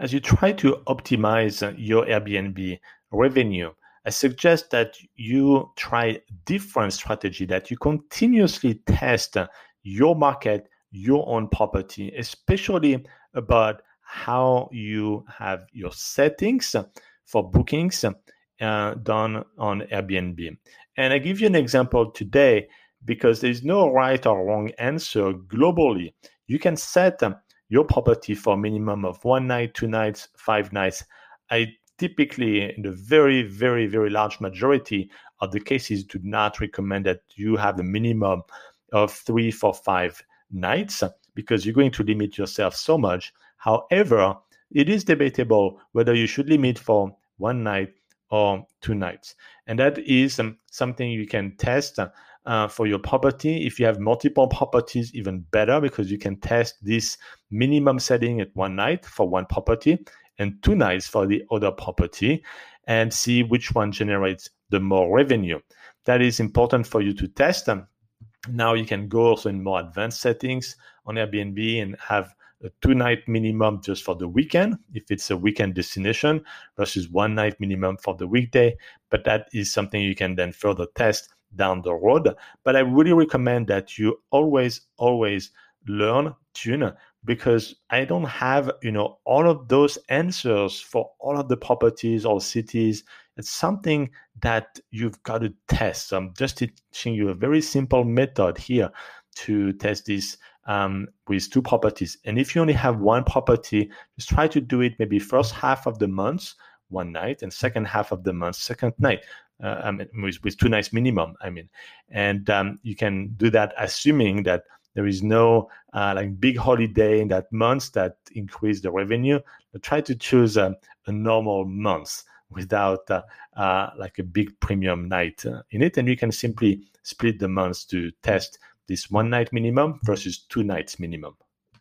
as you try to optimize uh, your Airbnb revenue, I suggest that you try different strategy that you continuously test uh, your market, your own property, especially about how you have your settings for bookings uh, done on Airbnb. And I give you an example today because there's no right or wrong answer globally. You can set uh, your property for a minimum of one night, two nights, five nights. I typically, in the very, very, very large majority of the cases, do not recommend that you have a minimum of three, four, five nights because you're going to limit yourself so much. However, it is debatable whether you should limit for one night or two nights. And that is um, something you can test uh, for your property. If you have multiple properties, even better because you can test this minimum setting at one night for one property and two nights for the other property and see which one generates the more revenue. That is important for you to test. them. Now you can go also in more advanced settings on Airbnb and have a two night minimum just for the weekend if it's a weekend destination versus one night minimum for the weekday. But that is something you can then further test down the road. But I really recommend that you always, always learn, tune, because I don't have, you know, all of those answers for all of the properties or cities. It's something that you've got to test. So I'm just teaching you a very simple method here to test this um, with two properties. And if you only have one property, just try to do it maybe first half of the month, one night, and second half of the month, second night. Uh, I mean, with, with two nights minimum. I mean, and um, you can do that assuming that there is no uh, like big holiday in that month that increase the revenue. But try to choose a, a normal month without uh, uh, like a big premium night uh, in it, and you can simply split the months to test this one night minimum versus two nights minimum.